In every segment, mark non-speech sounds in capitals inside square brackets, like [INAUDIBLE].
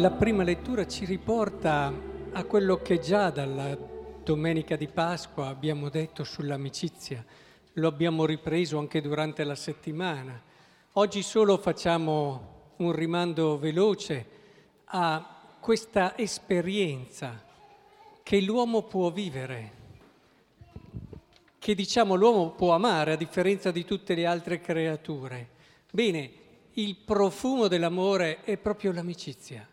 La prima lettura ci riporta a quello che già dalla domenica di Pasqua abbiamo detto sull'amicizia, lo abbiamo ripreso anche durante la settimana. Oggi solo facciamo un rimando veloce a questa esperienza che l'uomo può vivere, che diciamo l'uomo può amare a differenza di tutte le altre creature. Bene, il profumo dell'amore è proprio l'amicizia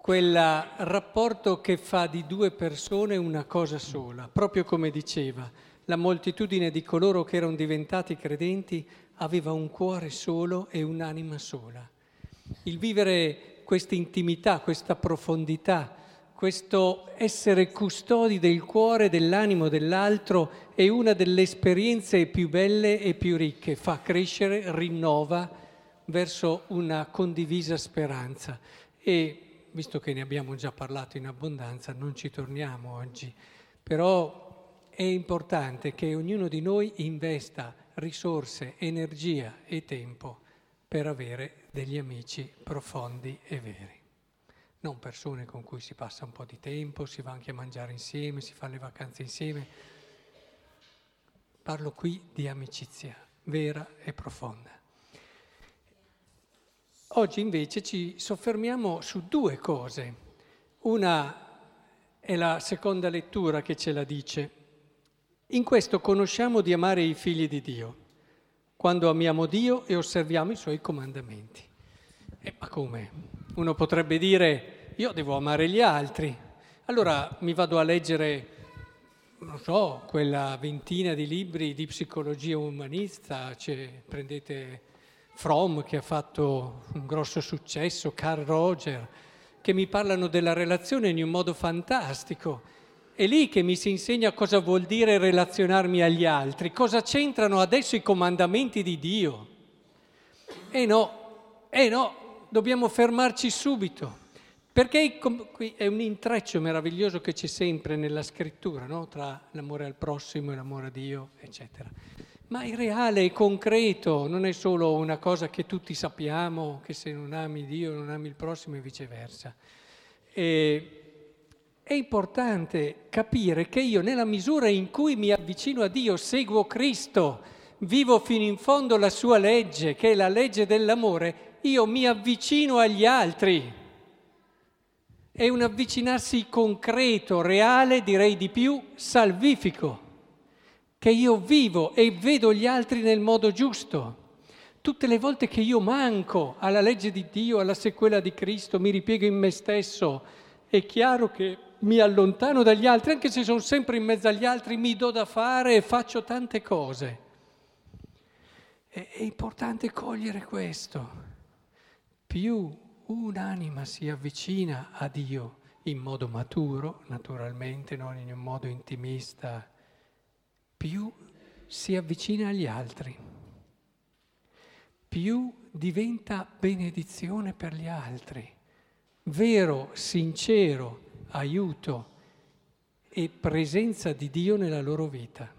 quel rapporto che fa di due persone una cosa sola, proprio come diceva, la moltitudine di coloro che erano diventati credenti aveva un cuore solo e un'anima sola. Il vivere questa intimità, questa profondità, questo essere custodi del cuore, dell'animo dell'altro è una delle esperienze più belle e più ricche, fa crescere, rinnova verso una condivisa speranza. E visto che ne abbiamo già parlato in abbondanza, non ci torniamo oggi, però è importante che ognuno di noi investa risorse, energia e tempo per avere degli amici profondi e veri. Non persone con cui si passa un po' di tempo, si va anche a mangiare insieme, si fa le vacanze insieme. Parlo qui di amicizia vera e profonda. Oggi invece ci soffermiamo su due cose. Una è la seconda lettura che ce la dice. In questo conosciamo di amare i figli di Dio, quando amiamo Dio e osserviamo i suoi comandamenti. E ma come? Uno potrebbe dire, io devo amare gli altri. Allora mi vado a leggere, non so, quella ventina di libri di psicologia umanista, cioè, prendete Fromm che ha fatto un grosso successo, Carl Roger, che mi parlano della relazione in un modo fantastico. È lì che mi si insegna cosa vuol dire relazionarmi agli altri, cosa c'entrano adesso i comandamenti di Dio. E no, e no, dobbiamo fermarci subito, perché qui è un intreccio meraviglioso che c'è sempre nella scrittura, no? tra l'amore al prossimo e l'amore a Dio, eccetera ma è reale, è concreto, non è solo una cosa che tutti sappiamo, che se non ami Dio non ami il prossimo e viceversa. E è importante capire che io nella misura in cui mi avvicino a Dio, seguo Cristo, vivo fino in fondo la sua legge, che è la legge dell'amore, io mi avvicino agli altri. È un avvicinarsi concreto, reale, direi di più, salvifico che io vivo e vedo gli altri nel modo giusto. Tutte le volte che io manco alla legge di Dio, alla sequela di Cristo, mi ripiego in me stesso, è chiaro che mi allontano dagli altri, anche se sono sempre in mezzo agli altri, mi do da fare e faccio tante cose. È, è importante cogliere questo. Più un'anima si avvicina a Dio in modo maturo, naturalmente, non in un modo intimista, più si avvicina agli altri, più diventa benedizione per gli altri, vero, sincero aiuto e presenza di Dio nella loro vita.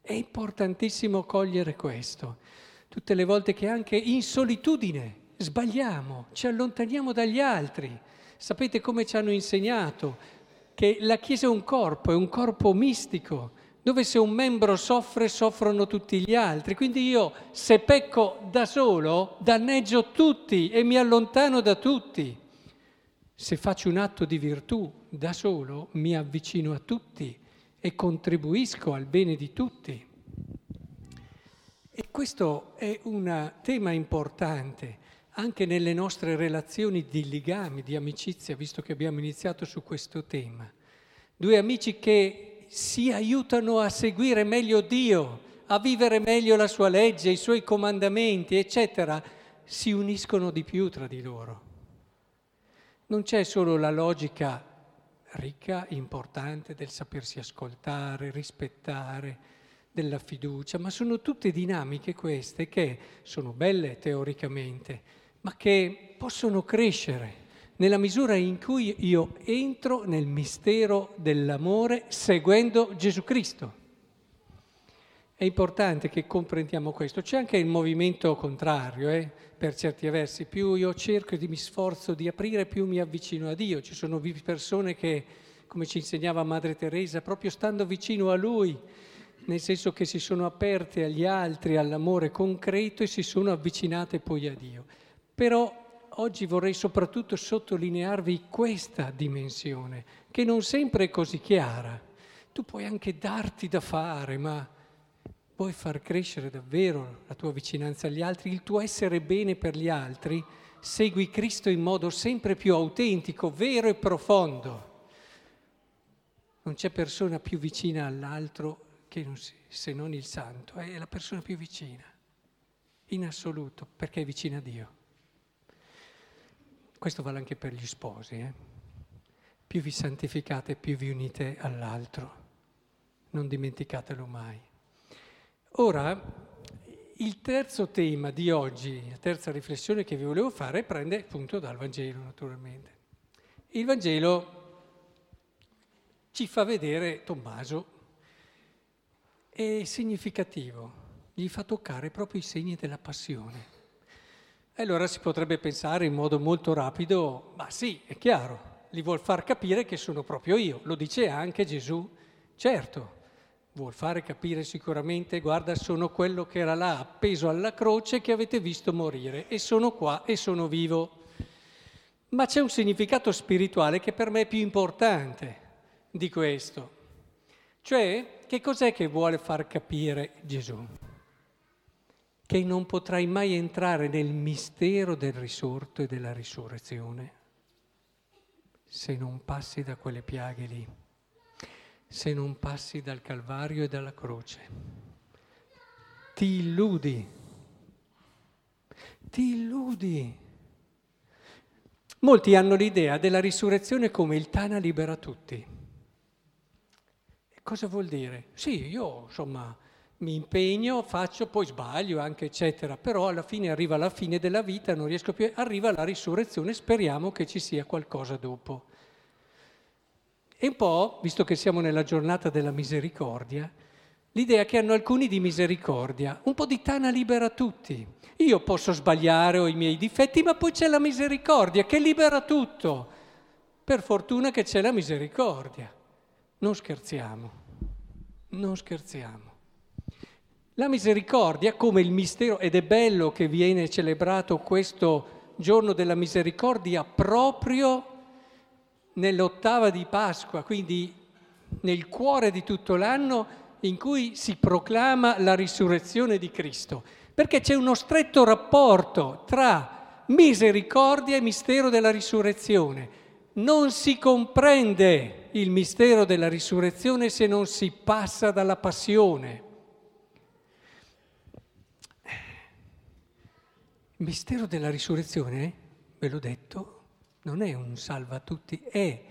È importantissimo cogliere questo. Tutte le volte che anche in solitudine sbagliamo, ci allontaniamo dagli altri. Sapete come ci hanno insegnato? Che la Chiesa è un corpo, è un corpo mistico dove se un membro soffre, soffrono tutti gli altri. Quindi io, se pecco da solo, danneggio tutti e mi allontano da tutti. Se faccio un atto di virtù da solo, mi avvicino a tutti e contribuisco al bene di tutti. E questo è un tema importante anche nelle nostre relazioni di legami, di amicizia, visto che abbiamo iniziato su questo tema. Due amici che si aiutano a seguire meglio Dio, a vivere meglio la sua legge, i suoi comandamenti, eccetera, si uniscono di più tra di loro. Non c'è solo la logica ricca, importante del sapersi ascoltare, rispettare, della fiducia, ma sono tutte dinamiche queste che sono belle teoricamente, ma che possono crescere nella misura in cui io entro nel mistero dell'amore seguendo Gesù Cristo. È importante che comprendiamo questo. C'è anche il movimento contrario, eh, per certi versi. Più io cerco e mi sforzo di aprire, più mi avvicino a Dio. Ci sono persone che, come ci insegnava Madre Teresa, proprio stando vicino a Lui, nel senso che si sono aperte agli altri, all'amore concreto e si sono avvicinate poi a Dio. Però oggi vorrei soprattutto sottolinearvi questa dimensione, che non sempre è così chiara. Tu puoi anche darti da fare, ma vuoi far crescere davvero la tua vicinanza agli altri, il tuo essere bene per gli altri, segui Cristo in modo sempre più autentico, vero e profondo. Non c'è persona più vicina all'altro non si, se non il santo, è la persona più vicina, in assoluto, perché è vicina a Dio. Questo vale anche per gli sposi. Eh? Più vi santificate, più vi unite all'altro. Non dimenticatelo mai. Ora, il terzo tema di oggi, la terza riflessione che vi volevo fare, prende appunto dal Vangelo, naturalmente. Il Vangelo ci fa vedere Tommaso, è significativo, gli fa toccare proprio i segni della passione. E allora si potrebbe pensare in modo molto rapido, ma sì, è chiaro, gli vuol far capire che sono proprio io, lo dice anche Gesù, certo, vuol fare capire sicuramente, guarda, sono quello che era là appeso alla croce che avete visto morire e sono qua e sono vivo. Ma c'è un significato spirituale che per me è più importante di questo. Cioè, che cos'è che vuole far capire Gesù? Che non potrai mai entrare nel mistero del risorto e della risurrezione se non passi da quelle piaghe lì se non passi dal Calvario e dalla croce. Ti illudi, ti illudi. Molti hanno l'idea della risurrezione come il Tana libera tutti. E cosa vuol dire? Sì, io insomma mi impegno, faccio, poi sbaglio anche, eccetera, però alla fine arriva la fine della vita, non riesco più, arriva la risurrezione, speriamo che ci sia qualcosa dopo. E un po', visto che siamo nella giornata della misericordia, l'idea che hanno alcuni di misericordia, un po' di tana libera tutti. Io posso sbagliare, ho i miei difetti, ma poi c'è la misericordia che libera tutto. Per fortuna che c'è la misericordia. Non scherziamo, non scherziamo. La misericordia come il mistero, ed è bello che viene celebrato questo giorno della misericordia proprio nell'ottava di Pasqua, quindi nel cuore di tutto l'anno in cui si proclama la risurrezione di Cristo, perché c'è uno stretto rapporto tra misericordia e mistero della risurrezione. Non si comprende il mistero della risurrezione se non si passa dalla passione. Il mistero della risurrezione, ve l'ho detto, non è un salva tutti, è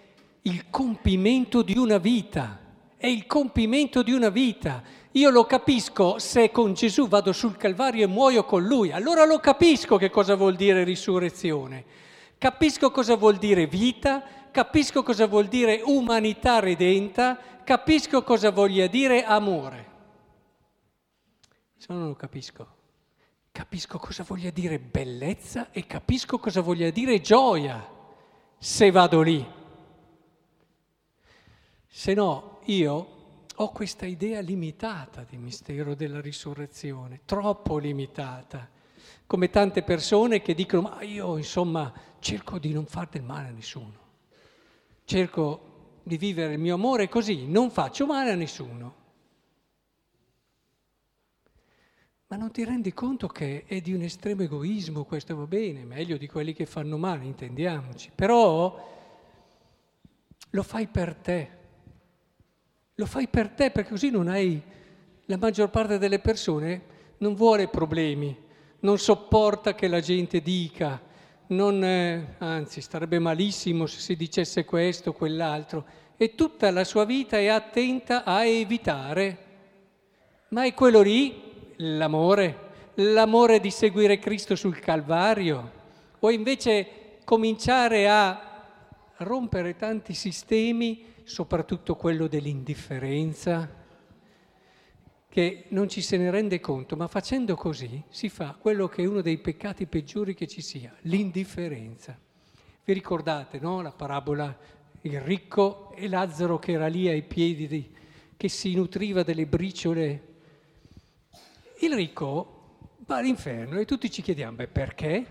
il compimento di una vita, è il compimento di una vita. Io lo capisco se con Gesù vado sul Calvario e muoio con Lui, allora lo capisco che cosa vuol dire risurrezione, capisco cosa vuol dire vita, capisco cosa vuol dire umanità redenta, capisco cosa voglia dire amore. Se no non lo capisco, capisco cosa voglia dire bellezza e capisco cosa voglia dire gioia se vado lì. Se no, io ho questa idea limitata di mistero della risurrezione, troppo limitata, come tante persone che dicono, ma io insomma cerco di non fare del male a nessuno, cerco di vivere il mio amore così, non faccio male a nessuno. Ma non ti rendi conto che è di un estremo egoismo, questo? Va bene, meglio di quelli che fanno male, intendiamoci, però lo fai per te, lo fai per te perché così non hai, la maggior parte delle persone non vuole problemi, non sopporta che la gente dica, non, eh, anzi starebbe malissimo se si dicesse questo o quell'altro, e tutta la sua vita è attenta a evitare, ma è quello lì l'amore, l'amore di seguire Cristo sul Calvario, o invece cominciare a rompere tanti sistemi, soprattutto quello dell'indifferenza, che non ci se ne rende conto, ma facendo così si fa quello che è uno dei peccati peggiori che ci sia, l'indifferenza. Vi ricordate, no? La parabola, il ricco e Lazzaro che era lì ai piedi, di, che si nutriva delle briciole. Il ricco va all'inferno e tutti ci chiediamo, beh perché?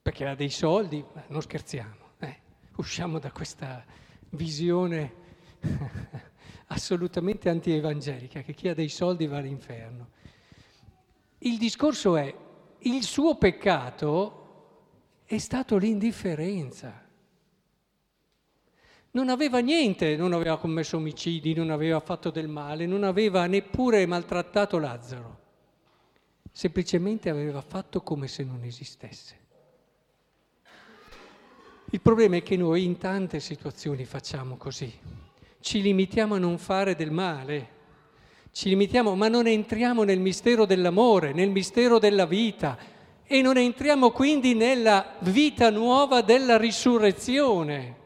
Perché ha dei soldi? non scherziamo, eh? usciamo da questa visione [LAUGHS] assolutamente anti-evangelica, che chi ha dei soldi va all'inferno. Il discorso è, il suo peccato è stato l'indifferenza. Non aveva niente, non aveva commesso omicidi, non aveva fatto del male, non aveva neppure maltrattato Lazzaro. Semplicemente aveva fatto come se non esistesse. Il problema è che noi in tante situazioni facciamo così ci limitiamo a non fare del male, ci limitiamo, ma non entriamo nel mistero dell'amore, nel mistero della vita e non entriamo quindi nella vita nuova della risurrezione.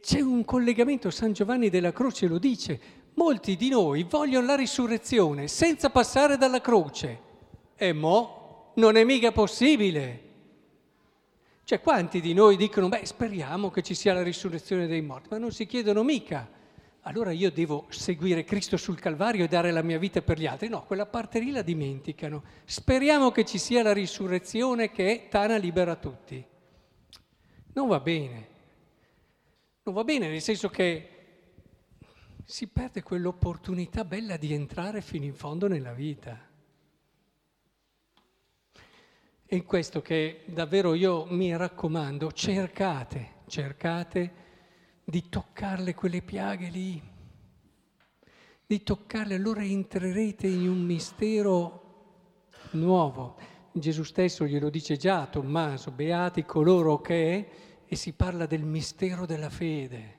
C'è un collegamento, San Giovanni della Croce lo dice, molti di noi vogliono la risurrezione senza passare dalla croce. E mo non è mica possibile. Cioè quanti di noi dicono, beh, speriamo che ci sia la risurrezione dei morti, ma non si chiedono mica, allora io devo seguire Cristo sul Calvario e dare la mia vita per gli altri. No, quella parte lì la dimenticano. Speriamo che ci sia la risurrezione che Tana libera tutti. Non va bene. Non va bene nel senso che si perde quell'opportunità bella di entrare fino in fondo nella vita. È in questo che davvero io mi raccomando, cercate, cercate di toccarle quelle piaghe lì, di toccarle, allora entrerete in un mistero nuovo. Gesù stesso glielo dice già a Tommaso, beati coloro che, e si parla del mistero della fede,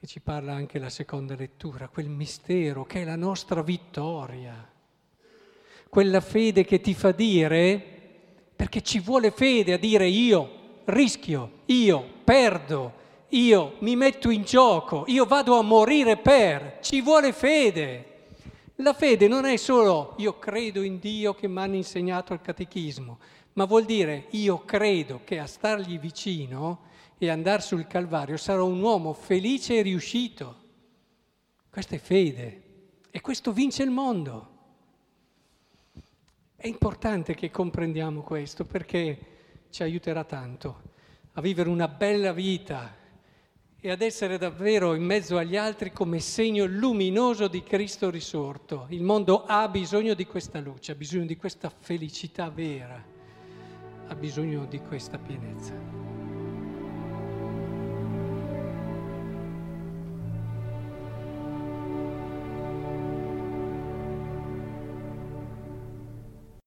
e ci parla anche la seconda lettura, quel mistero che è la nostra vittoria, quella fede che ti fa dire perché ci vuole fede a dire io rischio, io perdo, io mi metto in gioco, io vado a morire per, ci vuole fede. La fede non è solo io credo in Dio che mi hanno insegnato il catechismo, ma vuol dire io credo che a stargli vicino e andare sul Calvario sarò un uomo felice e riuscito. Questa è fede e questo vince il mondo. È importante che comprendiamo questo perché ci aiuterà tanto a vivere una bella vita e ad essere davvero in mezzo agli altri come segno luminoso di Cristo risorto. Il mondo ha bisogno di questa luce, ha bisogno di questa felicità vera, ha bisogno di questa pienezza.